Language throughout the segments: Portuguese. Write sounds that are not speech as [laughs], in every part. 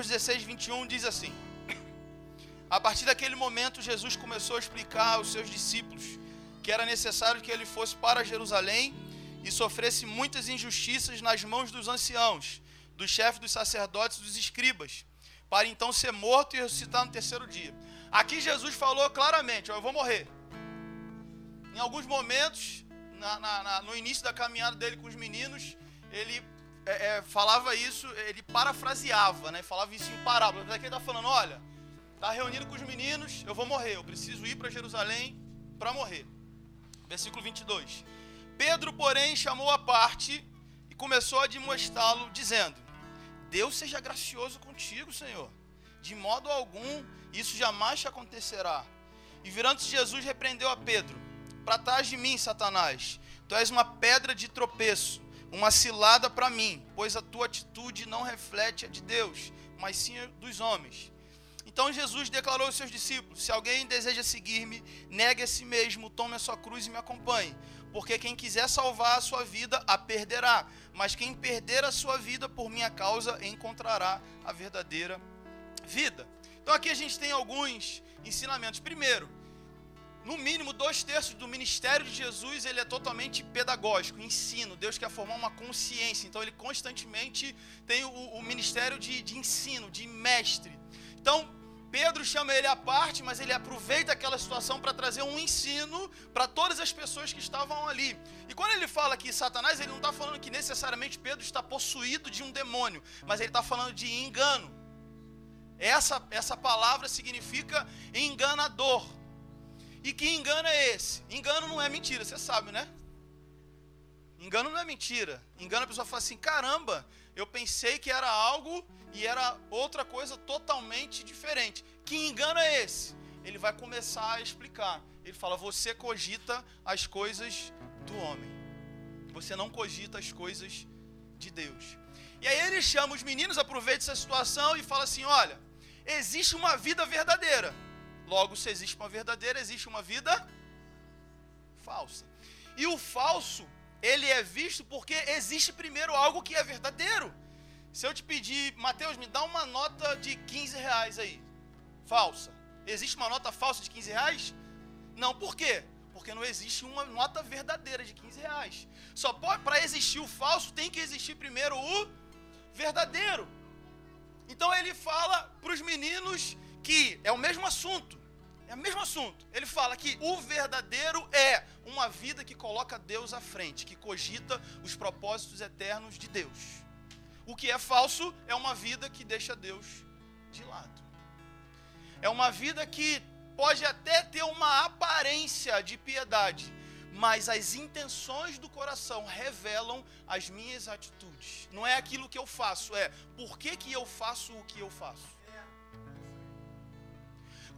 Mateus 16, 21 diz assim: A partir daquele momento, Jesus começou a explicar aos seus discípulos que era necessário que ele fosse para Jerusalém e sofresse muitas injustiças nas mãos dos anciãos, dos chefes dos sacerdotes e dos escribas, para então ser morto e ressuscitar no terceiro dia. Aqui Jesus falou claramente: Eu vou morrer. Em alguns momentos, na, na, na, no início da caminhada dele com os meninos, ele é, é, falava isso, ele parafraseava, né? falava isso em parábola. Daqui ele está falando: Olha, está reunido com os meninos, eu vou morrer, eu preciso ir para Jerusalém para morrer. Versículo 22. Pedro, porém, chamou a parte e começou a demonstrá-lo, dizendo: Deus seja gracioso contigo, Senhor. De modo algum isso jamais te acontecerá. E virando-se Jesus, repreendeu a Pedro: Para trás de mim, Satanás, tu és uma pedra de tropeço, uma cilada para mim, pois a tua atitude não reflete a de Deus, mas sim dos homens. Então Jesus declarou aos seus discípulos: Se alguém deseja seguir-me, negue a si mesmo, tome a sua cruz e me acompanhe. Porque quem quiser salvar a sua vida, a perderá. Mas quem perder a sua vida por minha causa, encontrará a verdadeira vida. Então aqui a gente tem alguns ensinamentos. Primeiro, no mínimo dois terços do ministério de Jesus ele é totalmente pedagógico, ensino. Deus quer formar uma consciência, então ele constantemente tem o, o ministério de, de ensino, de mestre. Então Pedro chama ele à parte, mas ele aproveita aquela situação para trazer um ensino para todas as pessoas que estavam ali. E quando ele fala que Satanás, ele não está falando que necessariamente Pedro está possuído de um demônio, mas ele está falando de engano. Essa, essa palavra significa enganador. E que engano é esse? Engano não é mentira, você sabe, né? Engano não é mentira. Engano a pessoa fala assim: caramba, eu pensei que era algo e era outra coisa totalmente diferente. Que engano é esse? Ele vai começar a explicar. Ele fala: você cogita as coisas do homem, você não cogita as coisas de Deus. E aí ele chama os meninos, aproveita essa situação e fala assim: olha existe uma vida verdadeira. Logo, se existe uma verdadeira, existe uma vida falsa. E o falso, ele é visto porque existe primeiro algo que é verdadeiro. Se eu te pedir, Mateus, me dá uma nota de 15 reais aí. Falsa. Existe uma nota falsa de 15 reais? Não, por quê? Porque não existe uma nota verdadeira de 15 reais. Só para existir o falso, tem que existir primeiro o verdadeiro. Então ele fala para os meninos que é o mesmo assunto. É o mesmo assunto. Ele fala que o verdadeiro é uma vida que coloca Deus à frente, que cogita os propósitos eternos de Deus. O que é falso é uma vida que deixa Deus de lado. É uma vida que pode até ter uma aparência de piedade, mas as intenções do coração revelam as minhas atitudes. Não é aquilo que eu faço, é por que, que eu faço o que eu faço.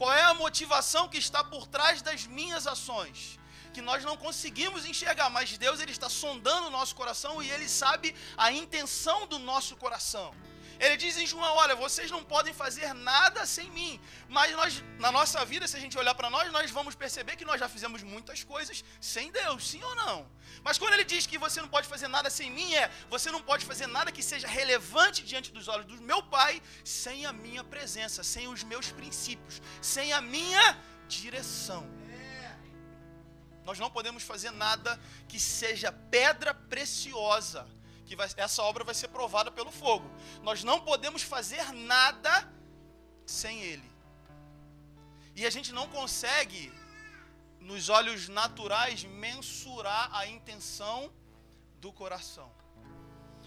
Qual é a motivação que está por trás das minhas ações? Que nós não conseguimos enxergar, mas Deus ele está sondando o nosso coração e ele sabe a intenção do nosso coração. Ele diz em João: Olha, vocês não podem fazer nada sem mim. Mas nós, na nossa vida, se a gente olhar para nós, nós vamos perceber que nós já fizemos muitas coisas sem Deus, sim ou não? Mas quando ele diz que você não pode fazer nada sem mim, é você não pode fazer nada que seja relevante diante dos olhos do meu Pai sem a minha presença, sem os meus princípios, sem a minha direção. Nós não podemos fazer nada que seja pedra preciosa que vai, essa obra vai ser provada pelo fogo. Nós não podemos fazer nada sem Ele. E a gente não consegue, nos olhos naturais, mensurar a intenção do coração.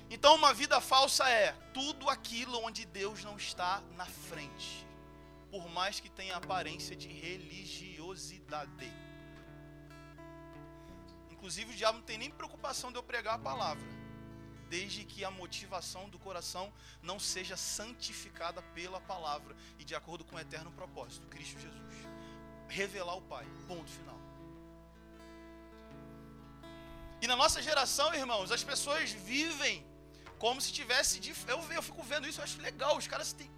Então, uma vida falsa é tudo aquilo onde Deus não está na frente, por mais que tenha aparência de religiosidade. Inclusive, o diabo não tem nem preocupação de eu pregar a palavra desde que a motivação do coração não seja santificada pela palavra e de acordo com o eterno propósito, Cristo Jesus. Revelar o Pai, ponto final. E na nossa geração, irmãos, as pessoas vivem como se tivesse de. Eu, eu fico vendo isso, eu acho legal. Os caras têm.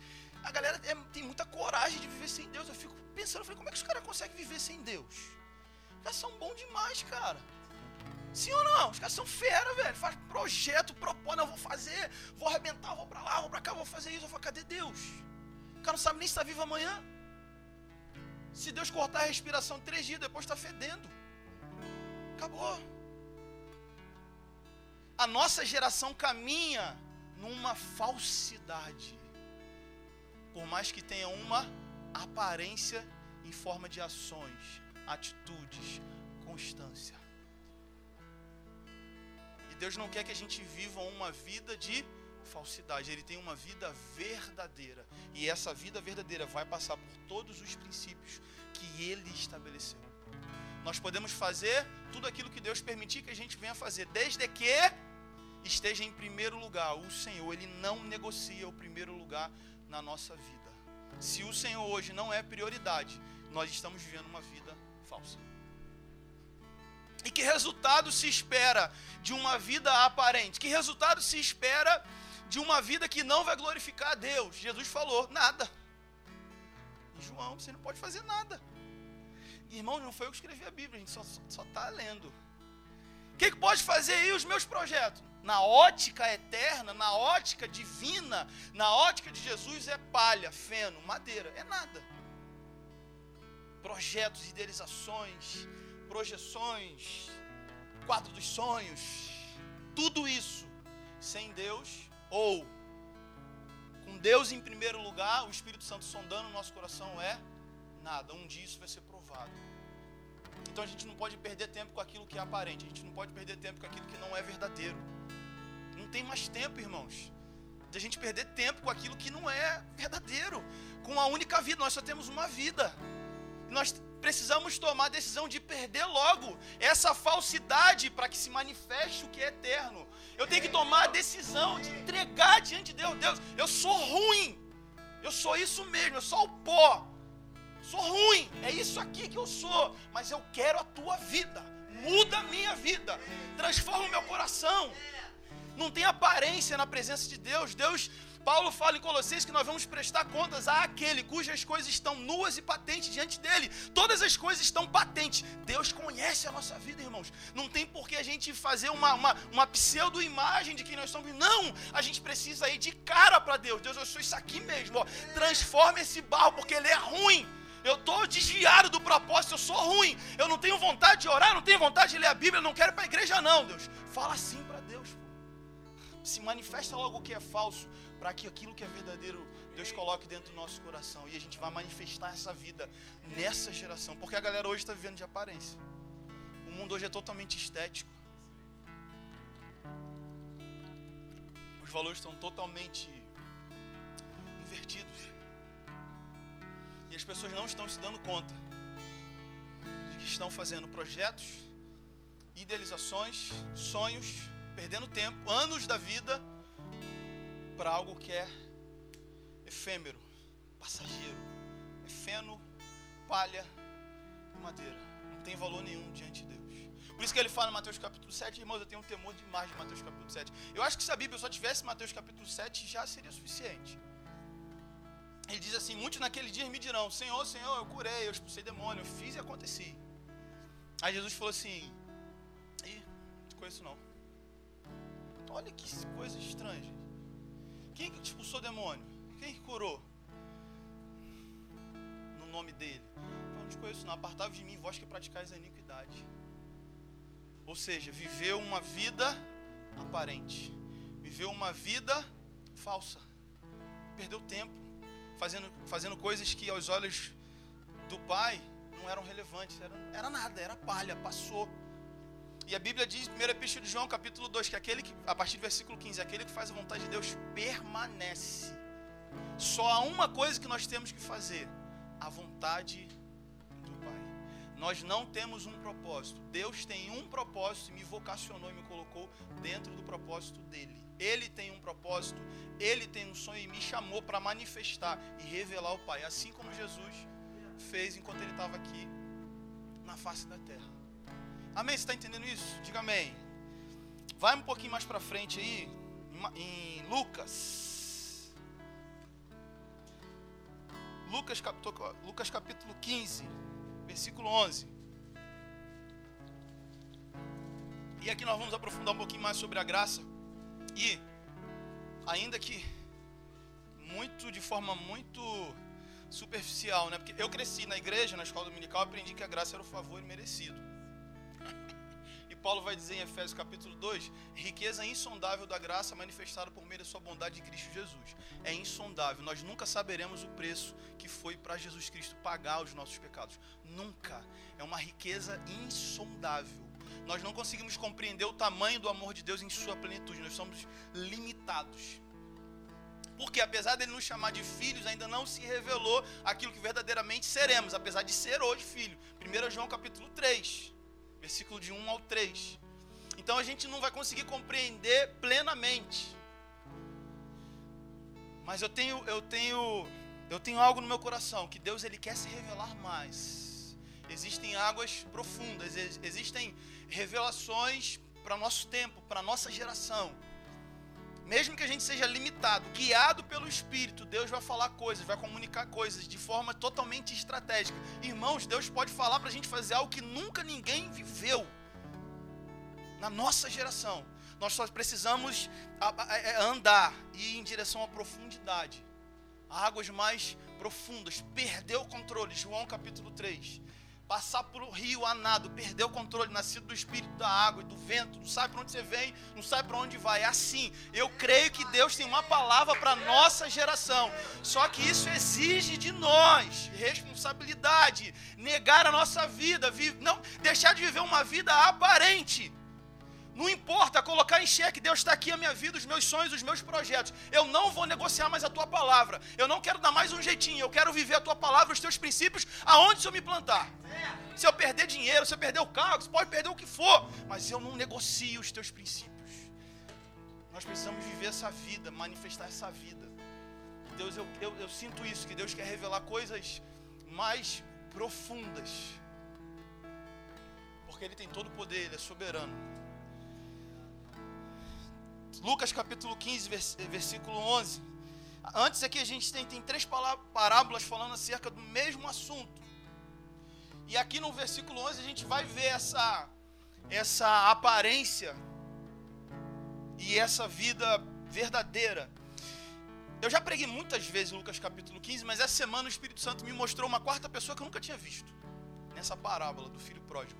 A galera é, tem muita coragem de viver sem Deus. Eu fico pensando, eu falei, como é que os caras conseguem viver sem Deus? Caras são bons demais, cara. Sim ou não? Os caras são fera, velho. Faz projeto, propõe, não, vou fazer, vou arrebentar, vou pra lá, vou pra cá, vou fazer isso. Eu falo, cadê Deus? O cara não sabe nem se está vivo amanhã. Se Deus cortar a respiração três dias, depois está fedendo. Acabou. A nossa geração caminha numa falsidade. Por mais que tenha uma aparência em forma de ações, atitudes, constância. Deus não quer que a gente viva uma vida de falsidade, Ele tem uma vida verdadeira. E essa vida verdadeira vai passar por todos os princípios que Ele estabeleceu. Nós podemos fazer tudo aquilo que Deus permitir que a gente venha fazer, desde que esteja em primeiro lugar. O Senhor, Ele não negocia o primeiro lugar na nossa vida. Se o Senhor hoje não é prioridade, nós estamos vivendo uma vida falsa. E que resultado se espera de uma vida aparente? Que resultado se espera de uma vida que não vai glorificar a Deus? Jesus falou: nada. Em João, você não pode fazer nada. Irmão, não foi eu que escrevi a Bíblia, a gente só está lendo. O que, que pode fazer aí os meus projetos? Na ótica eterna, na ótica divina, na ótica de Jesus é palha, feno, madeira, é nada projetos, idealizações, projeções, quadro dos sonhos, tudo isso sem Deus ou com Deus em primeiro lugar, o Espírito Santo sondando o nosso coração é nada. Um dia isso vai ser provado. Então a gente não pode perder tempo com aquilo que é aparente, a gente não pode perder tempo com aquilo que não é verdadeiro. Não tem mais tempo, irmãos, de a gente perder tempo com aquilo que não é verdadeiro. Com a única vida, nós só temos uma vida. Nós precisamos tomar a decisão de perder logo essa falsidade para que se manifeste o que é eterno. Eu tenho que tomar a decisão de entregar diante de Deus. Deus, eu sou ruim. Eu sou isso mesmo, eu sou o pó. Sou ruim, é isso aqui que eu sou, mas eu quero a tua vida. Muda a minha vida. Transforma o meu coração. Não tem aparência na presença de Deus. Deus Paulo fala em Colossenses que nós vamos prestar contas àquele cujas coisas estão nuas e patentes diante dele. Todas as coisas estão patentes. Deus conhece a nossa vida, irmãos. Não tem por que a gente fazer uma, uma, uma pseudo-imagem de quem nós somos. Não! A gente precisa ir de cara para Deus. Deus, eu sou isso aqui mesmo. Ó. Transforma esse barro, porque ele é ruim. Eu estou desviado do propósito, eu sou ruim. Eu não tenho vontade de orar, não tenho vontade de ler a Bíblia, não quero ir para a igreja, não, Deus. Fala assim. Se manifesta logo o que é falso para que aquilo que é verdadeiro Deus coloque dentro do nosso coração e a gente vai manifestar essa vida nessa geração, porque a galera hoje está vivendo de aparência. O mundo hoje é totalmente estético. Os valores estão totalmente invertidos. E as pessoas não estão se dando conta de que estão fazendo projetos, idealizações, sonhos, perdendo tempo, anos da vida para algo que é efêmero, passageiro. É feno, palha e madeira. Não tem valor nenhum diante de Deus. Por isso que ele fala em Mateus capítulo 7, irmãos, eu tenho um temor demais de Mateus capítulo 7. Eu acho que se a Bíblia só tivesse Mateus capítulo 7, já seria suficiente. Ele diz assim: Muitos naquele dia me dirão: Senhor, Senhor, eu curei, eu expulsei demônio, eu fiz e aconteci. Aí Jesus falou assim: Ih, não conheço não. Olha que coisa estranha. Quem que expulsou o demônio? Quem que curou? No nome dele. Não te conheço, não. Apartava de mim, vós que praticais a iniquidade. Ou seja, viveu uma vida aparente. Viveu uma vida falsa. Perdeu tempo. Fazendo, fazendo coisas que aos olhos do pai não eram relevantes. Era, era nada, era palha, passou. E a Bíblia diz, 1 Epístola de João, capítulo 2, que aquele que, a partir do versículo 15, aquele que faz a vontade de Deus permanece. Só há uma coisa que nós temos que fazer: a vontade do Pai. Nós não temos um propósito. Deus tem um propósito e me vocacionou e me colocou dentro do propósito dele. Ele tem um propósito, ele tem um sonho e me chamou para manifestar e revelar o Pai, assim como Jesus fez enquanto ele estava aqui na face da terra. Amém? Você está entendendo isso? Diga amém. Vai um pouquinho mais para frente aí, em Lucas. Lucas, Lucas capítulo 15, versículo 11. E aqui nós vamos aprofundar um pouquinho mais sobre a graça. E, ainda que muito de forma muito superficial, né? Porque eu cresci na igreja, na escola dominical, aprendi que a graça era o favor merecido. Paulo vai dizer em Efésios capítulo 2, riqueza insondável da graça manifestada por meio da sua bondade em Cristo Jesus. É insondável, nós nunca saberemos o preço que foi para Jesus Cristo pagar os nossos pecados. Nunca. É uma riqueza insondável. Nós não conseguimos compreender o tamanho do amor de Deus em sua plenitude, nós somos limitados. Porque apesar dele nos chamar de filhos, ainda não se revelou aquilo que verdadeiramente seremos, apesar de ser hoje filho. 1 João capítulo 3, versículo de 1 ao 3. Então a gente não vai conseguir compreender plenamente. Mas eu tenho eu tenho eu tenho algo no meu coração que Deus ele quer se revelar mais. Existem águas profundas, existem revelações para nosso tempo, para nossa geração mesmo que a gente seja limitado, guiado pelo Espírito, Deus vai falar coisas, vai comunicar coisas de forma totalmente estratégica. Irmãos, Deus pode falar para a gente fazer algo que nunca ninguém viveu na nossa geração. Nós só precisamos é, andar e ir em direção à profundidade, águas mais profundas, perder o controle. João capítulo 3 passar por um rio a nado, perder o controle, nascido do espírito da água e do vento, não sabe para onde você vem, não sabe para onde vai. É assim. Eu creio que Deus tem uma palavra para nossa geração. Só que isso exige de nós responsabilidade, negar a nossa vida, não deixar de viver uma vida aparente. Não importa colocar em xeque, Deus está aqui a minha vida, os meus sonhos, os meus projetos. Eu não vou negociar mais a tua palavra. Eu não quero dar mais um jeitinho. Eu quero viver a tua palavra, os teus princípios, aonde se eu me plantar. Se eu perder dinheiro, se eu perder o carro, você pode perder o que for. Mas eu não negocio os teus princípios. Nós precisamos viver essa vida, manifestar essa vida. Deus, eu, eu, eu sinto isso, que Deus quer revelar coisas mais profundas. Porque Ele tem todo o poder, Ele é soberano. Lucas capítulo 15, versículo 11. Antes aqui a gente tem, tem três parábolas falando acerca do mesmo assunto. E aqui no versículo 11 a gente vai ver essa, essa aparência e essa vida verdadeira. Eu já preguei muitas vezes Lucas capítulo 15, mas essa semana o Espírito Santo me mostrou uma quarta pessoa que eu nunca tinha visto. Nessa parábola do filho pródigo.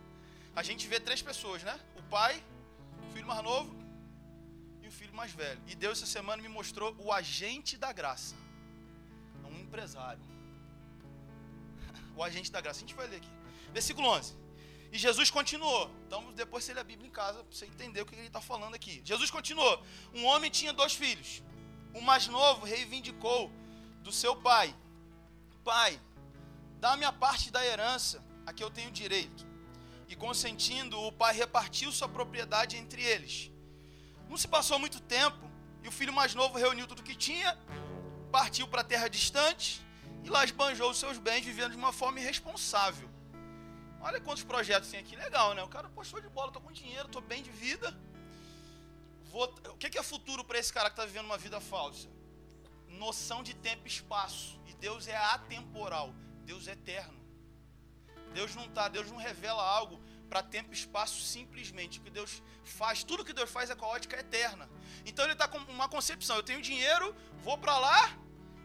A gente vê três pessoas, né? O pai, o filho mais novo filho mais velho. E Deus essa semana me mostrou o agente da graça. É um empresário. [laughs] o agente da graça. A gente vai ler aqui. Versículo 11. E Jesus continuou. Então, depois você lê a Bíblia em casa para você entender o que ele está falando aqui. Jesus continuou. Um homem tinha dois filhos. O mais novo reivindicou do seu pai: Pai, dá-me a parte da herança a que eu tenho direito. E consentindo, o pai repartiu sua propriedade entre eles. Não se passou muito tempo e o filho mais novo reuniu tudo que tinha, partiu para terra distante e lá esbanjou os seus bens, vivendo de uma forma irresponsável. Olha quantos projetos tem aqui, legal, né? O cara, postou de bola, tô com dinheiro, tô bem de vida. Vou... O que é futuro para esse cara que está vivendo uma vida falsa? Noção de tempo e espaço. E Deus é atemporal, Deus é eterno. Deus não tá, Deus não revela algo para tempo e espaço simplesmente. O que Deus faz, tudo que Deus faz é com a ótica eterna. Então ele está com uma concepção: eu tenho dinheiro, vou para lá,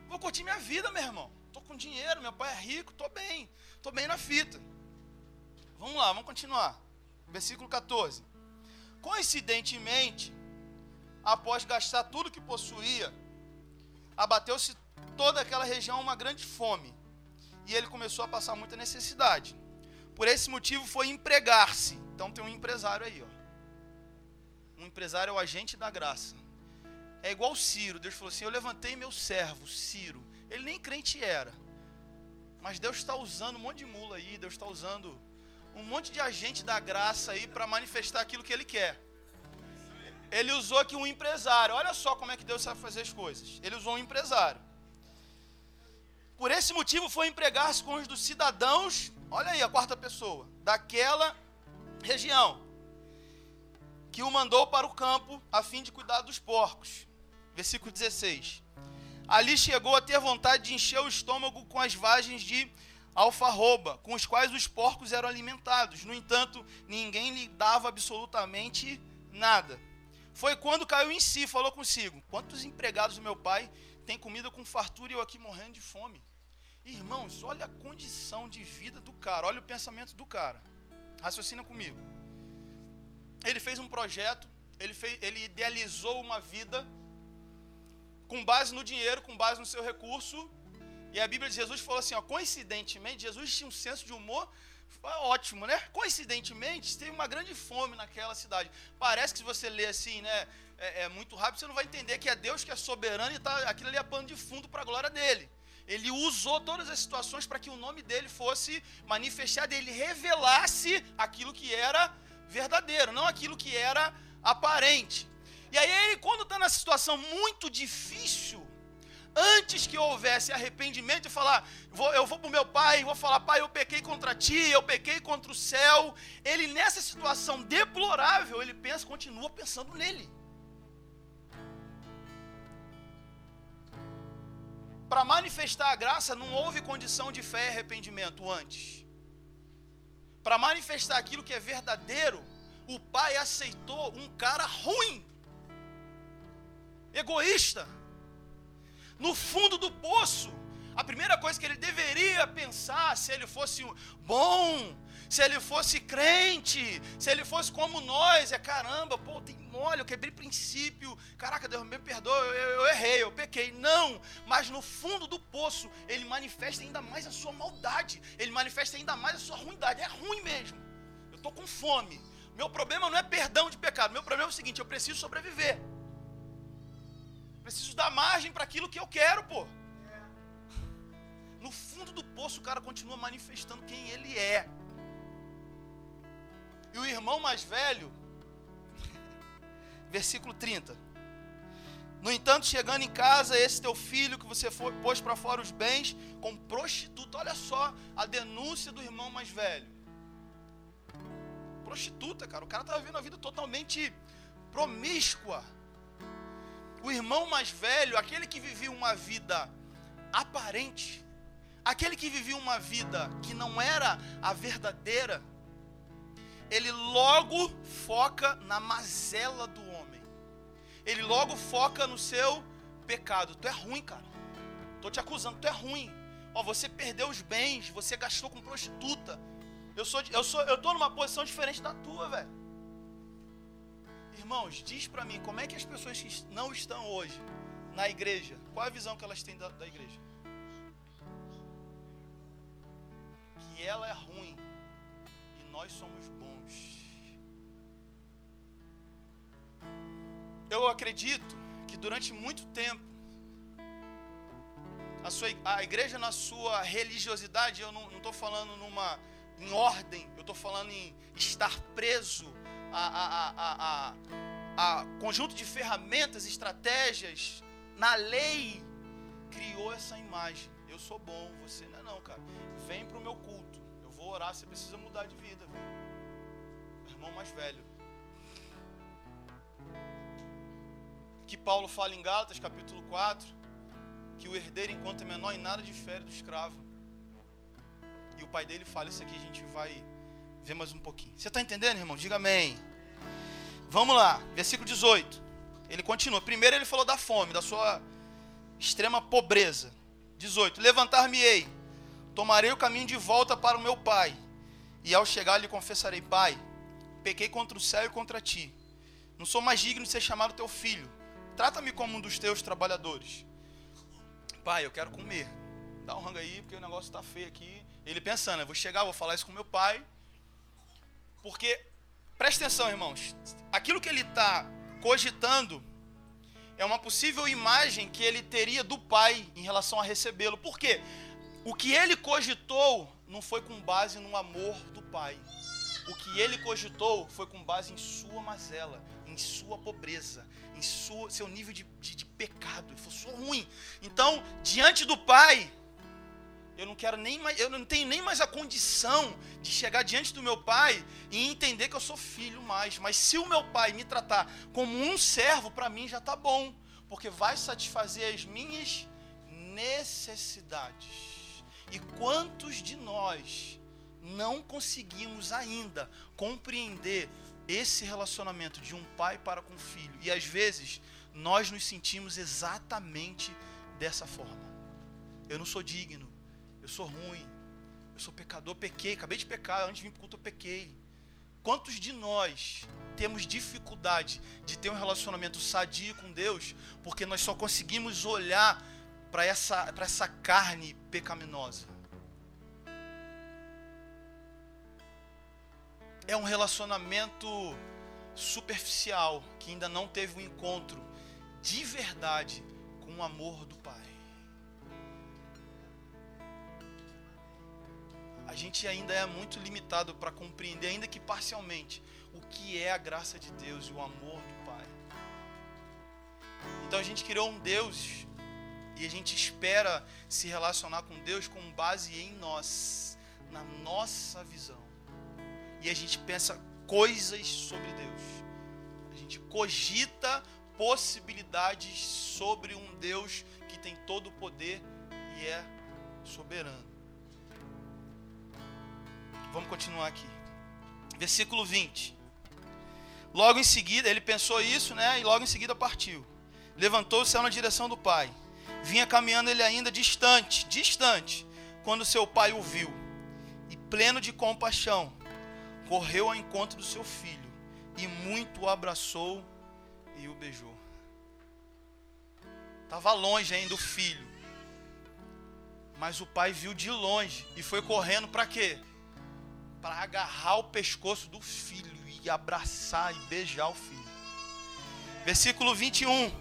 vou curtir minha vida, meu irmão. Estou com dinheiro, meu pai é rico, estou bem, estou bem na fita. Vamos lá, vamos continuar. Versículo 14. Coincidentemente, após gastar tudo que possuía, abateu-se toda aquela região uma grande fome. E ele começou a passar muita necessidade. Por esse motivo foi empregar-se. Então tem um empresário aí, ó. Um empresário é o agente da graça. É igual Ciro. Deus falou assim: Eu levantei meu servo, Ciro. Ele nem crente era. Mas Deus está usando um monte de mula aí. Deus está usando um monte de agente da graça aí para manifestar aquilo que ele quer. Ele usou aqui um empresário. Olha só como é que Deus sabe fazer as coisas. Ele usou um empresário. Por esse motivo foi empregar-se com os dos cidadãos Olha aí a quarta pessoa. Daquela região. Que o mandou para o campo a fim de cuidar dos porcos. Versículo 16. Ali chegou a ter vontade de encher o estômago com as vagens de alfarroba, com os quais os porcos eram alimentados. No entanto, ninguém lhe dava absolutamente nada. Foi quando caiu em si, falou consigo: Quantos empregados do meu pai têm comida com fartura e eu aqui morrendo de fome? Irmãos, olha a condição de vida do cara, olha o pensamento do cara. Raciocina comigo. Ele fez um projeto, ele, fez, ele idealizou uma vida com base no dinheiro, com base no seu recurso. E a Bíblia de Jesus falou assim: ó, coincidentemente, Jesus tinha um senso de humor ótimo, né? Coincidentemente, teve uma grande fome naquela cidade. Parece que se você lê assim, né, é, é muito rápido, você não vai entender que é Deus que é soberano e tá, aquilo ali é pano de fundo para a glória dele. Ele usou todas as situações para que o nome dele fosse manifestado, ele revelasse aquilo que era verdadeiro, não aquilo que era aparente. E aí ele, quando está na situação muito difícil, antes que houvesse arrependimento e falar, vou, eu vou para o meu pai, vou falar, pai, eu pequei contra ti, eu pequei contra o céu. Ele, nessa situação deplorável, ele pensa, continua pensando nele. Para manifestar a graça, não houve condição de fé e arrependimento antes. Para manifestar aquilo que é verdadeiro, o pai aceitou um cara ruim, egoísta no fundo do poço. A primeira coisa que ele deveria pensar, se ele fosse bom, se ele fosse crente, se ele fosse como nós, é caramba, pô, tem mole, eu quebrei princípio, caraca, Deus me perdoa, eu, eu, errei, eu pequei. Não, mas no fundo do poço, ele manifesta ainda mais a sua maldade, ele manifesta ainda mais a sua ruindade, é ruim mesmo. Eu estou com fome. Meu problema não é perdão de pecado, meu problema é o seguinte: eu preciso sobreviver. Preciso dar margem para aquilo que eu quero, pô. No fundo do poço, o cara continua manifestando quem ele é. E o irmão mais velho, versículo 30. No entanto, chegando em casa, esse teu filho que você foi, pôs para fora os bens com prostituta. Olha só a denúncia do irmão mais velho. Prostituta, cara. O cara estava vivendo a vida totalmente promíscua o irmão mais velho, aquele que vivia uma vida aparente, aquele que vivia uma vida que não era a verdadeira, ele logo foca na mazela do homem. Ele logo foca no seu pecado. Tu é ruim, cara. Tô te acusando, tu é ruim. Ó, você perdeu os bens, você gastou com prostituta. Eu sou eu sou eu tô numa posição diferente da tua, velho. Irmãos, diz para mim, como é que as pessoas que não estão hoje na igreja, qual a visão que elas têm da, da igreja? Que ela é ruim nós somos bons. Eu acredito que durante muito tempo, a, sua, a igreja na sua religiosidade, eu não estou falando numa em ordem, eu estou falando em estar preso a, a, a, a, conjunto de ferramentas, estratégias, na lei, criou essa imagem. Eu sou bom, você não é não, cara. Vem para o meu culto. Orar, você precisa mudar de vida. Irmão mais velho. Que Paulo fala em Gálatas, capítulo 4, que o herdeiro, enquanto é menor, em nada difere do escravo. E o pai dele fala isso aqui, a gente vai ver mais um pouquinho. Você está entendendo, irmão? Diga amém. Vamos lá, versículo 18. Ele continua. Primeiro ele falou da fome, da sua extrema pobreza. 18. Levantar-me-ei, tomarei o caminho de volta para o meu pai. E ao chegar lhe confessarei: Pai, pequei contra o céu e contra ti. Não sou mais digno de ser chamado teu filho. Trata-me como um dos teus trabalhadores. Pai, eu quero comer. Dá um rango aí, porque o negócio está feio aqui. Ele pensando, eu vou chegar, vou falar isso com meu pai. Porque, presta atenção, irmãos. Aquilo que ele está cogitando é uma possível imagem que ele teria do pai em relação a recebê-lo. Por quê? O que ele cogitou não foi com base no amor do pai. O que ele cogitou foi com base em sua mazela, em sua pobreza, em sua, seu nível de, de, de pecado. Ele falou, sou ruim. Então, diante do pai, eu não quero nem mais, eu não tenho nem mais a condição de chegar diante do meu pai e entender que eu sou filho mais. Mas se o meu pai me tratar como um servo, para mim já está bom, porque vai satisfazer as minhas necessidades. E quantos de nós não conseguimos ainda compreender esse relacionamento de um pai para com o filho? E às vezes nós nos sentimos exatamente dessa forma. Eu não sou digno, eu sou ruim, eu sou pecador, pequei, acabei de pecar, antes de vir para o culto eu pequei. Quantos de nós temos dificuldade de ter um relacionamento sadio com Deus porque nós só conseguimos olhar para essa, essa carne pecaminosa? É um relacionamento superficial que ainda não teve um encontro de verdade com o amor do Pai. a gente ainda é muito limitado para compreender, ainda que parcialmente, o que é a graça de Deus e o amor do Pai. Então a gente criou um Deus e a gente espera se relacionar com Deus com base em nós, na nossa visão. E a gente pensa coisas sobre Deus. A gente cogita possibilidades sobre um Deus que tem todo o poder e é soberano. Vamos continuar aqui. Versículo 20. Logo em seguida, ele pensou isso, né? E logo em seguida partiu. Levantou-se na direção do pai. Vinha caminhando ele ainda distante, distante, quando seu pai o viu. E pleno de compaixão, correu ao encontro do seu filho e muito o abraçou e o beijou. Estava longe ainda o filho. Mas o pai viu de longe e foi correndo para quê? para agarrar o pescoço do filho e abraçar e beijar o filho. Versículo 21.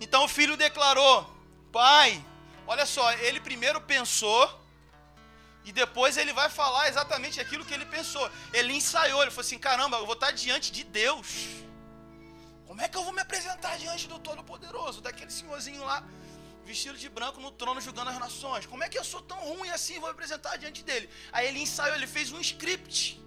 Então o filho declarou: Pai, olha só, ele primeiro pensou e depois ele vai falar exatamente aquilo que ele pensou. Ele ensaiou, ele falou assim: caramba, eu vou estar diante de Deus. Como é que eu vou me apresentar diante do Todo-Poderoso, daquele senhorzinho lá? vestido de branco no trono julgando as nações. Como é que eu sou tão ruim assim? Vou apresentar diante dele. Aí ele ensaiou, ele fez um script.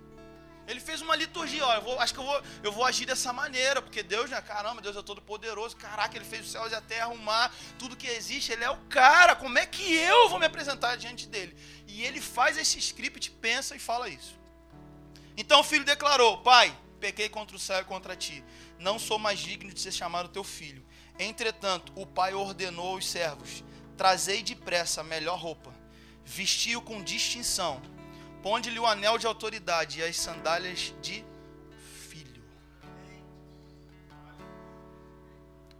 Ele fez uma liturgia, ó, vou, acho que eu vou, eu vou agir dessa maneira, porque Deus, né, caramba, Deus é todo poderoso, caraca, ele fez os céus e a terra, o mar, tudo que existe, ele é o cara, como é que eu vou me apresentar diante dele? E ele faz esse script, pensa e fala isso. Então o filho declarou, pai, pequei contra o céu e contra ti, não sou mais digno de ser chamado teu filho. Entretanto, o pai ordenou aos servos: Trazei depressa a melhor roupa, vestiu com distinção, ponde-lhe o anel de autoridade e as sandálias de filho.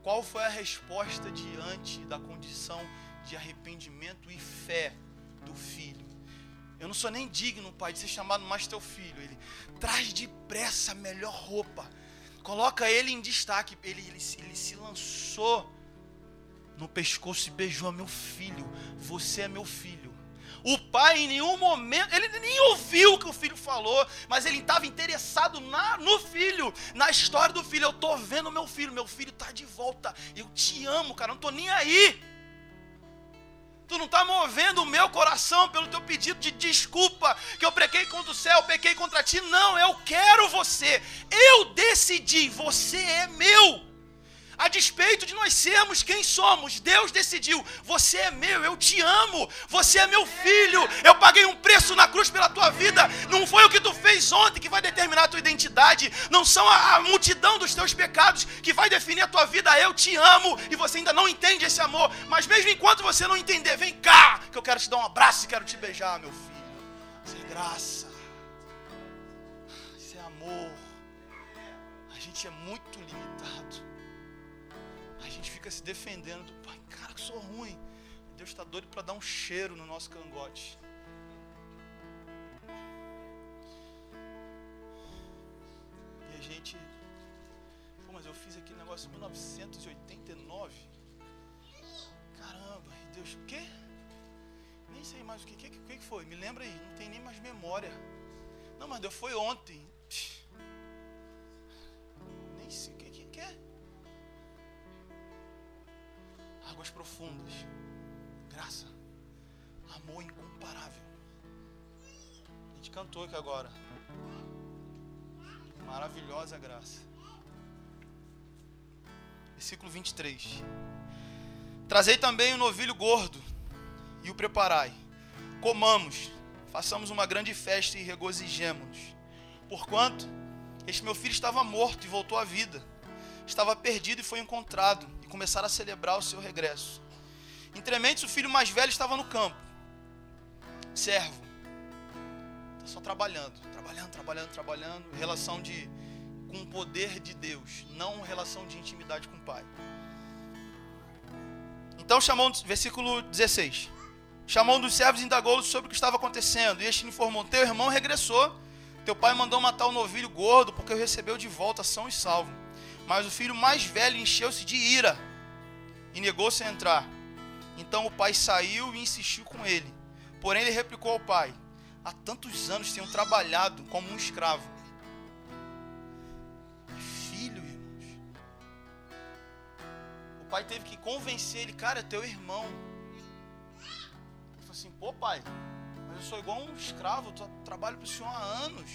Qual foi a resposta diante da condição de arrependimento e fé do filho? Eu não sou nem digno, pai, de ser chamado mais teu filho. Ele traz depressa a melhor roupa Coloca ele em destaque. Ele, ele, ele se lançou no pescoço e beijou a meu filho. Você é meu filho. O pai em nenhum momento, ele nem ouviu o que o filho falou, mas ele estava interessado na, no filho, na história do filho. Eu estou vendo meu filho, meu filho está de volta. Eu te amo, cara, não estou nem aí. Tu não está movendo o meu coração pelo teu pedido de desculpa, que eu pequei contra o céu, pequei contra ti. Não, eu quero você. Eu decidi, você é meu. A despeito de nós sermos quem somos, Deus decidiu: você é meu, eu te amo, você é meu filho, eu paguei um preço na cruz pela tua vida. Não foi o que tu fez ontem que vai determinar a tua identidade, não são a, a multidão dos teus pecados que vai definir a tua vida. Eu te amo e você ainda não entende esse amor, mas mesmo enquanto você não entender, vem cá, que eu quero te dar um abraço e quero te beijar, meu filho. Isso é graça, isso é amor. A gente é muito limitado fica se defendendo do pai. Cara, que sou ruim. Deus está doido para dar um cheiro no nosso cangote. E a gente. Pô, mas eu fiz aquele negócio em 1989. Caramba, e Deus, o quê? Nem sei mais o que. O que, que, que foi? Me lembra aí, não tem nem mais memória. Não, mas Deus foi ontem. Profundas, graça, amor incomparável. A gente cantou aqui agora. Maravilhosa graça. Versículo 23. Trazei também o novilho gordo e o preparai. comamos, façamos uma grande festa e regozijemos-nos. Porquanto este meu filho estava morto e voltou à vida, estava perdido e foi encontrado, e começaram a celebrar o seu regresso. Entre mentes, o filho mais velho estava no campo, servo, está só trabalhando, trabalhando, trabalhando, trabalhando, relação de com o poder de Deus, não relação de intimidade com o Pai. Então chamou, versículo 16. Chamou um dos servos e indagou sobre o que estava acontecendo. E este informou: Teu irmão regressou. Teu pai mandou matar o novilho gordo, porque o recebeu de volta são e salvo. Mas o filho mais velho encheu-se de ira e negou-se a entrar. Então o pai saiu e insistiu com ele. Porém, ele replicou ao pai: Há tantos anos tenho trabalhado como um escravo. Filho, irmãos. O pai teve que convencer ele: Cara, é teu irmão assim: pô, pai, mas eu sou igual um escravo, eu trabalho para o senhor há anos.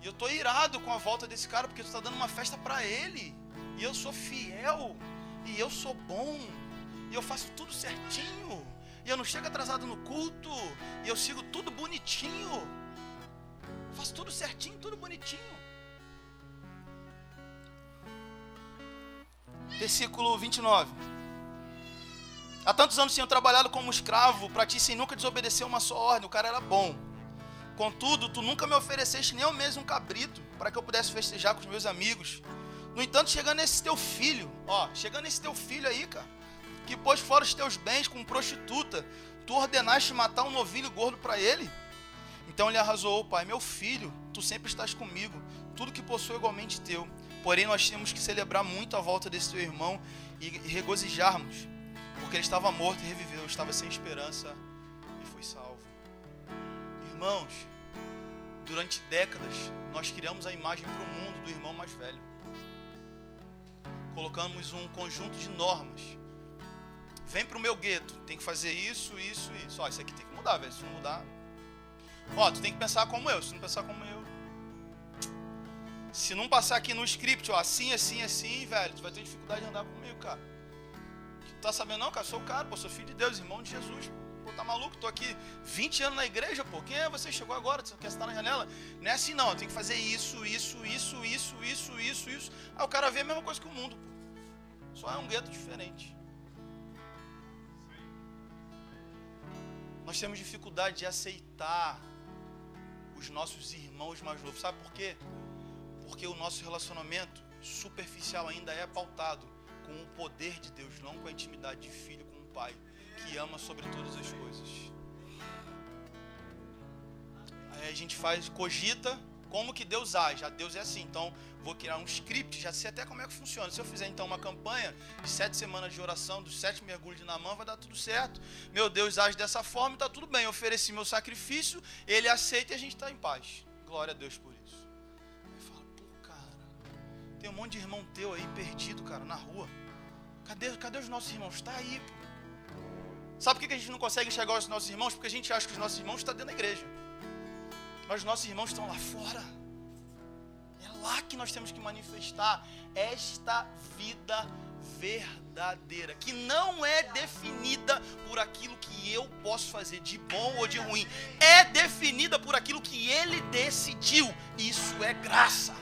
E eu tô irado com a volta desse cara porque tu está dando uma festa para ele. E eu sou fiel. E eu sou bom. E eu faço tudo certinho. E eu não chego atrasado no culto. E eu sigo tudo bonitinho. Eu faço tudo certinho, tudo bonitinho. Versículo 29. Há tantos anos tinham trabalhado como escravo para ti sem nunca desobedecer uma só ordem. O cara era bom. Contudo, tu nunca me ofereceste nem ao mesmo cabrito para que eu pudesse festejar com os meus amigos. No entanto, chegando esse teu filho, ó, chegando esse teu filho aí, cara, que pôs fora os teus bens com prostituta, tu ordenaste matar um novilho gordo para ele? Então ele arrasou, pai, meu filho, tu sempre estás comigo, tudo que possuo é igualmente teu. Porém, nós temos que celebrar muito a volta desse teu irmão e regozijarmos porque ele estava morto e reviveu, estava sem esperança e foi salvo. Irmãos, durante décadas nós criamos a imagem para o mundo do irmão mais velho. Colocamos um conjunto de normas. Vem para o meu gueto, tem que fazer isso, isso, isso. Ó, isso aqui tem que mudar, velho. Se não mudar. Ó, tu tem que pensar como eu. Se não pensar como eu. Se não passar aqui no script, ó, assim, assim, assim, velho, tu vai ter dificuldade de andar comigo, cara tá sabendo não, cara? Sou o cara, pô, sou filho de Deus, irmão de Jesus. Pô, tá maluco? Tô aqui 20 anos na igreja, pô. Quem é você? Chegou agora, você quer estar na janela? Não é assim não, tem que fazer isso, isso, isso, isso, isso, isso, isso. Aí o cara vê a mesma coisa que o mundo, pô. Só é um gueto diferente. Nós temos dificuldade de aceitar os nossos irmãos mais novos. Sabe por quê? Porque o nosso relacionamento superficial ainda é pautado com o poder de Deus, não com a intimidade de filho com o pai, que ama sobre todas as coisas. Aí a gente faz, cogita como que Deus age. A Deus é assim, então vou criar um script, já sei até como é que funciona. Se eu fizer então uma campanha de sete semanas de oração, dos sete mergulhos de Namã, vai dar tudo certo. Meu Deus age dessa forma e está tudo bem. Eu ofereci meu sacrifício, ele aceita e a gente está em paz. Glória a Deus por isso. Tem um monte de irmão teu aí perdido, cara, na rua. Cadê, cadê os nossos irmãos? Está aí, pô. Sabe por que a gente não consegue enxergar os nossos irmãos? Porque a gente acha que os nossos irmãos estão dentro da igreja. Mas os nossos irmãos estão lá fora. É lá que nós temos que manifestar esta vida verdadeira, que não é definida por aquilo que eu posso fazer de bom ou de ruim, é definida por aquilo que ele decidiu. Isso é graça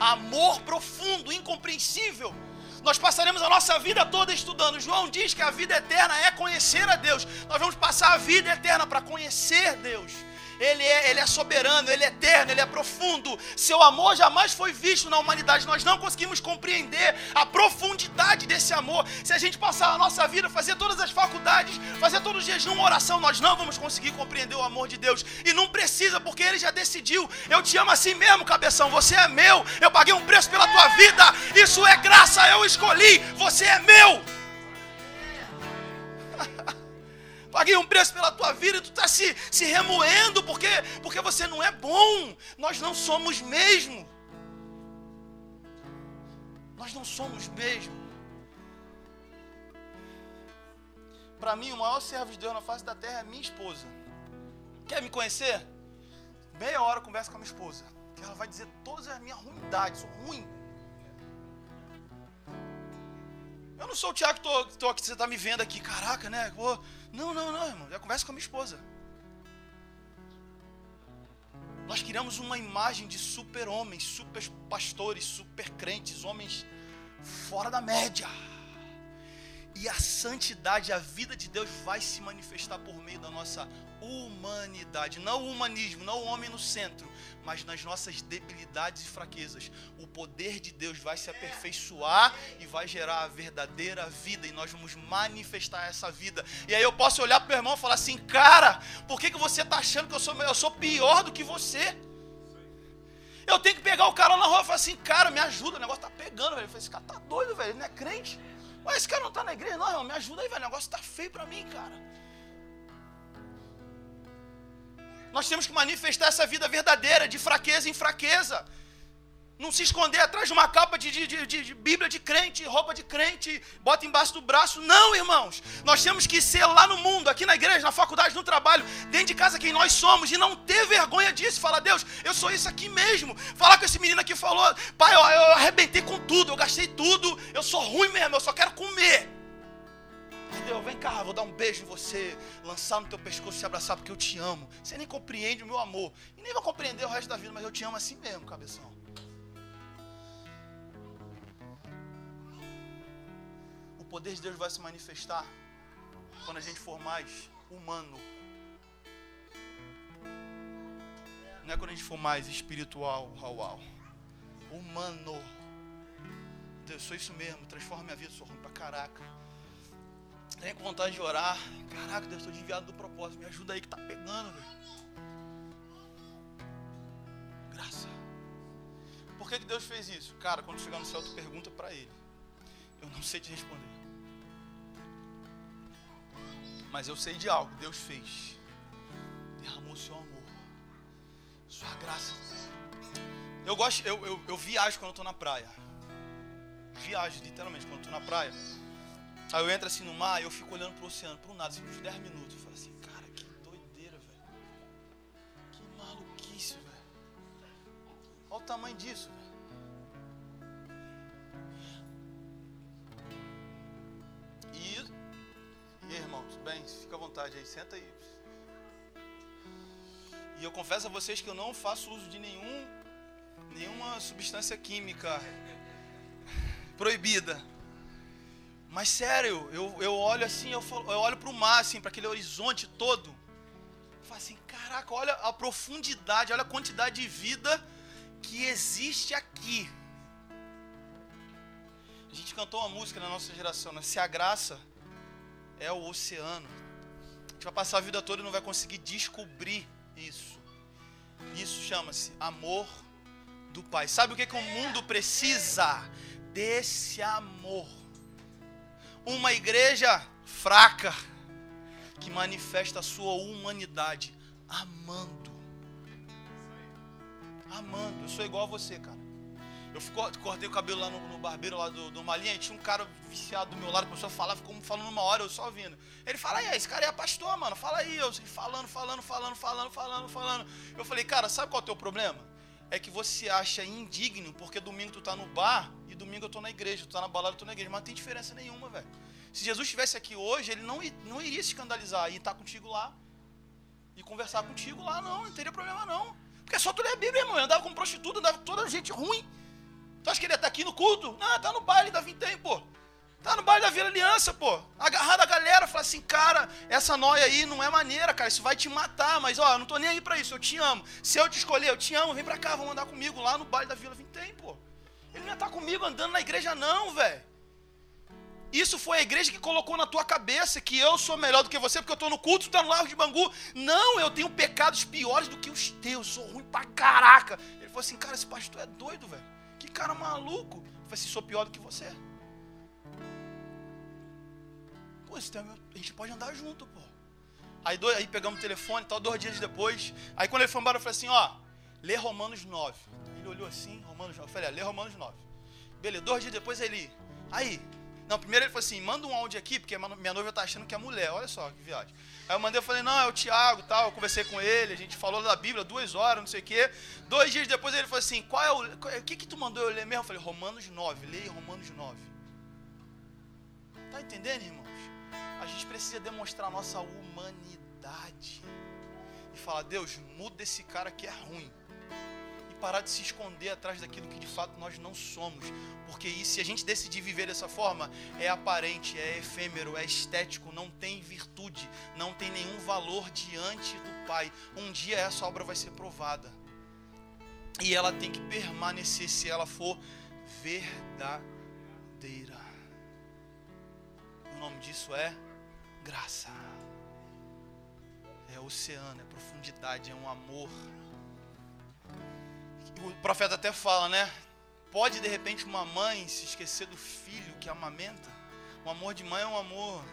amor profundo, incompreensível. Nós passaremos a nossa vida toda estudando. João diz que a vida eterna é conhecer a Deus. Nós vamos passar a vida eterna para conhecer Deus. Ele é, ele é soberano, Ele é eterno, Ele é profundo. Seu amor jamais foi visto na humanidade. Nós não conseguimos compreender a profundidade desse amor. Se a gente passar a nossa vida, fazer todas as faculdades, fazer todo o jejum, oração, nós não vamos conseguir compreender o amor de Deus. E não precisa, porque Ele já decidiu. Eu te amo assim mesmo, cabeção. Você é meu. Eu paguei um preço pela tua vida. Isso é graça. Eu escolhi. Você é meu. [laughs] paguei um preço pela tua vida e tu está se, se remoendo porque, porque você não é bom. Nós não somos mesmo. Nós não somos mesmo. Para mim, o maior servo de Deus na face da terra é minha esposa. Quer me conhecer? Meia hora conversa com a minha esposa. Que ela vai dizer todas as minhas ruindades. Sou ruim. Eu não sou o Tiago que, que você está me vendo aqui. Caraca, né? Pô, não, não, não, irmão. Já conversa com a minha esposa. Nós criamos uma imagem de super-homens, super pastores, super crentes, homens fora da média. E a santidade, a vida de Deus vai se manifestar por meio da nossa humanidade, não o humanismo, não o homem no centro, mas nas nossas debilidades e fraquezas. O poder de Deus vai se aperfeiçoar e vai gerar a verdadeira vida e nós vamos manifestar essa vida. E aí eu posso olhar para o meu irmão e falar assim: "Cara, por que, que você está achando que eu sou eu sou pior do que você?" Eu tenho que pegar o cara na rua e falar assim: "Cara, me ajuda, o negócio tá pegando, velho". Eu falei: "Esse cara tá doido, velho, ele não é crente". Mas esse cara não tá na igreja, não, irmão, me ajuda aí, velho. O negócio tá feio para mim, cara. Nós temos que manifestar essa vida verdadeira, de fraqueza em fraqueza. Não se esconder atrás de uma capa de, de, de, de, Bíblia de crente, roupa de crente, bota embaixo do braço. Não, irmãos. Nós temos que ser lá no mundo, aqui na igreja, na faculdade, no trabalho, dentro de casa quem nós somos, e não ter vergonha disso. Falar, Deus, eu sou isso aqui mesmo. Falar com esse menino aqui falou, pai, eu, eu arrebentei com tudo, eu gastei tudo, eu sou ruim mesmo, eu só quero comer. Deus, vem cá, vou dar um beijo em você, lançar no teu pescoço e abraçar porque eu te amo. Você nem compreende o meu amor. E nem vai compreender o resto da vida, mas eu te amo assim mesmo, cabeção. O poder de Deus vai se manifestar quando a gente for mais humano. Não é quando a gente for mais espiritual, uau, humano. Deus, sou isso mesmo, transforma minha vida, sou ruim pra caraca. Tenho vontade de orar. Caraca, Deus, estou desviado do propósito. Me ajuda aí que está pegando, velho. Graça. Por que, que Deus fez isso? Cara, quando chegar no céu, tu pergunta para Ele. Eu não sei te responder. Mas eu sei de algo. Deus fez. Derramou seu amor. Sua graça. Eu gosto, eu, eu, eu viajo quando eu estou na praia. Viajo, literalmente, quando eu estou na praia. Aí eu entro assim no mar e eu fico olhando pro oceano, um nada, assim, uns 10 minutos. Eu falo assim, cara, que doideira, velho. Que maluquice, velho. Olha o tamanho disso, velho. E irmão, tudo bem? Fica à vontade aí, senta aí. E eu confesso a vocês que eu não faço uso de nenhum, nenhuma substância química proibida. Mas sério, eu, eu olho assim, eu, falo, eu olho para o mar, assim, para aquele horizonte todo. Eu falo assim, caraca, olha a profundidade, olha a quantidade de vida que existe aqui. A gente cantou uma música na nossa geração, né? Se a graça é o oceano. A gente vai passar a vida toda e não vai conseguir descobrir isso. Isso chama-se amor do Pai. Sabe o que, que o mundo precisa? Desse amor uma igreja fraca que manifesta a sua humanidade amando. Amando. Eu sou igual a você, cara. Eu cortei o cabelo lá no, no barbeiro lá do, do Malinha e tinha um cara viciado do meu lado, começou a falar, ficou falando uma hora, eu só ouvindo. Ele fala, aí, esse cara é pastor, mano, fala aí. Eu falando, falando, falando, falando, falando, falando. Eu falei, cara, sabe qual é o teu problema? É que você acha indigno, porque domingo tu tá no bar domingo eu tô na igreja, tu tá na balada, eu tô na igreja. Mas não tem diferença nenhuma, velho. Se Jesus estivesse aqui hoje, ele não, não iria se escandalizar e estar contigo lá. E conversar contigo lá, não, não teria problema não. Porque é só tu ler a Bíblia, irmão. Eu andava com prostituta, andava com toda gente ruim. Tu acha que ele ia estar aqui no culto? Não, tá no baile da Vintém, pô. Tá no baile da Vila Aliança, pô. Agarrado a galera, fala assim, cara, essa noia aí não é maneira, cara. Isso vai te matar, mas ó, eu não tô nem aí pra isso, eu te amo. Se eu te escolher, eu te amo, vem pra cá, vamos andar comigo lá no baile da Vila Vintém, pô. Ele não ia estar comigo andando na igreja, não, velho. Isso foi a igreja que colocou na tua cabeça que eu sou melhor do que você porque eu estou no culto, tu está no Largo de Bangu. Não, eu tenho pecados piores do que os teus, sou ruim pra caraca. Ele falou assim, cara, esse pastor é doido, velho. Que cara maluco. Eu falei assim, sou pior do que você. Pô, a gente pode andar junto, pô. Aí, dois, aí pegamos o telefone, tal, dois dias depois. Aí quando ele foi embora, eu falei assim, ó, lê Romanos 9. Olhou assim, Romanos 9. Eu falei, é, lê Romanos 9. Beleza, dois dias depois ele, aí, não, primeiro ele falou assim: manda um áudio aqui, porque minha noiva tá achando que é mulher. Olha só que viagem. Aí eu mandei, eu falei: não, é o Tiago tal. Eu conversei com ele, a gente falou da Bíblia duas horas, não sei o quê. Dois dias depois ele falou assim: qual é o. O que, que tu mandou eu ler mesmo? Eu falei: Romanos 9, leia Romanos 9. Tá entendendo, irmãos? A gente precisa demonstrar nossa humanidade. E falar, Deus, muda esse cara que é ruim. Parar de se esconder atrás daquilo que de fato nós não somos. Porque se a gente decidir viver dessa forma, é aparente, é efêmero, é estético, não tem virtude, não tem nenhum valor diante do Pai. Um dia essa obra vai ser provada. E ela tem que permanecer se ela for verdadeira. O nome disso é graça. É oceano, é profundidade, é um amor. O profeta até fala, né? Pode de repente uma mãe se esquecer do filho que amamenta? O amor de mãe é um amor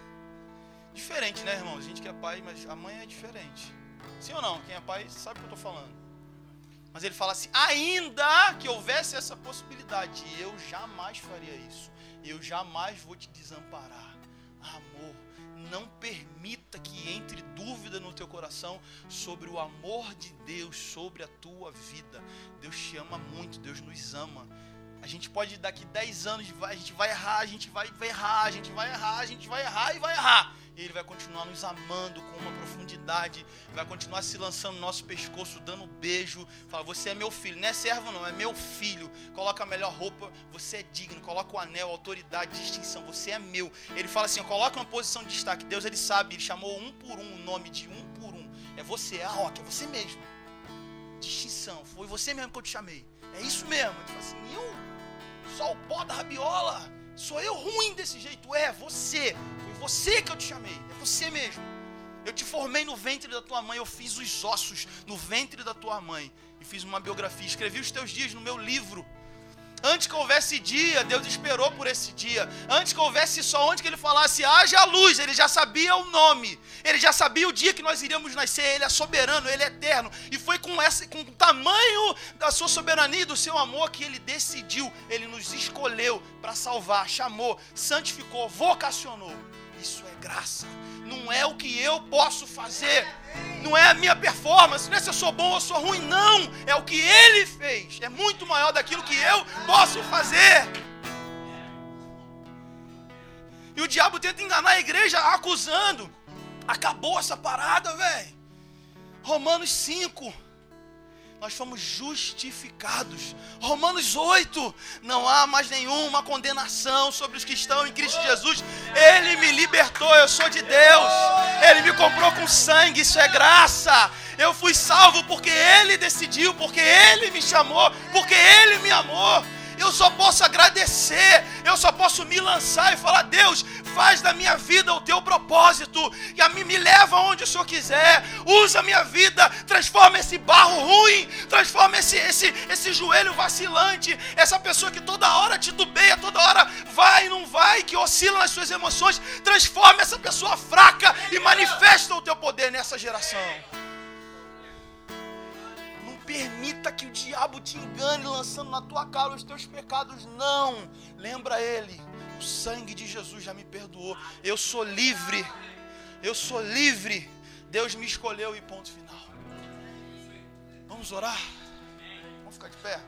diferente, né, irmão? A gente que é pai, mas a mãe é diferente. Sim ou não? Quem é pai sabe o que eu estou falando. Mas ele fala assim: ainda que houvesse essa possibilidade, eu jamais faria isso. Eu jamais vou te desamparar. Amor, não permita que entre dúvida no teu coração sobre o amor de Deus sobre a tua vida. Deus te ama muito, Deus nos ama. A gente pode daqui 10 anos, a gente vai errar, a gente vai errar, a gente vai errar, a gente vai errar e vai errar. E Ele vai continuar nos amando com uma profundidade, vai continuar se lançando no nosso pescoço, dando beijo. Fala, você é meu filho, não é servo não, é meu filho. Coloca a melhor roupa, você é digno. Coloca o anel, autoridade, distinção, você é meu. Ele fala assim, coloca uma posição de destaque. Deus, Ele sabe, Ele chamou um por um o nome de um por um. É você, é a roca, é você mesmo. Distinção, foi você mesmo que eu te chamei. É isso mesmo. Ele fala assim, eu só o pó da rabiola. Sou eu ruim desse jeito? É, você. Foi você que eu te chamei. É você mesmo. Eu te formei no ventre da tua mãe. Eu fiz os ossos no ventre da tua mãe. E fiz uma biografia. Escrevi os teus dias no meu livro. Antes que houvesse dia, Deus esperou por esse dia. Antes que houvesse sol, antes que ele falasse, haja luz, ele já sabia o nome. Ele já sabia o dia que nós iríamos nascer. Ele é soberano, ele é eterno. E foi com, essa, com o tamanho da sua soberania e do seu amor que ele decidiu. Ele nos escolheu para salvar, chamou, santificou, vocacionou. Isso é graça. Não é o que eu posso fazer. Não é a minha performance. Não é se eu sou bom ou sou ruim. Não. É o que ele fez. É muito maior daquilo que eu posso fazer. E o diabo tenta enganar a igreja acusando. Acabou essa parada, velho. Romanos 5 nós fomos justificados. Romanos 8, não há mais nenhuma condenação sobre os que estão em Cristo Jesus. Ele me libertou, eu sou de Deus. Ele me comprou com sangue, isso é graça. Eu fui salvo porque Ele decidiu, porque Ele me chamou, porque Ele me amou. Eu só posso agradecer, eu só posso me lançar e falar: Deus, faz da minha vida o teu propósito, e a mim me leva onde o Senhor quiser, usa a minha vida, transforma esse barro ruim, transforma esse, esse, esse joelho vacilante, essa pessoa que toda hora titubeia, toda hora vai e não vai, que oscila nas suas emoções, transforma essa pessoa fraca e manifesta o teu poder nessa geração permita que o diabo te engane, lançando na tua cara os teus pecados. Não. Lembra ele. O sangue de Jesus já me perdoou. Eu sou livre. Eu sou livre. Deus me escolheu e ponto final. Vamos orar? Vamos ficar de pé?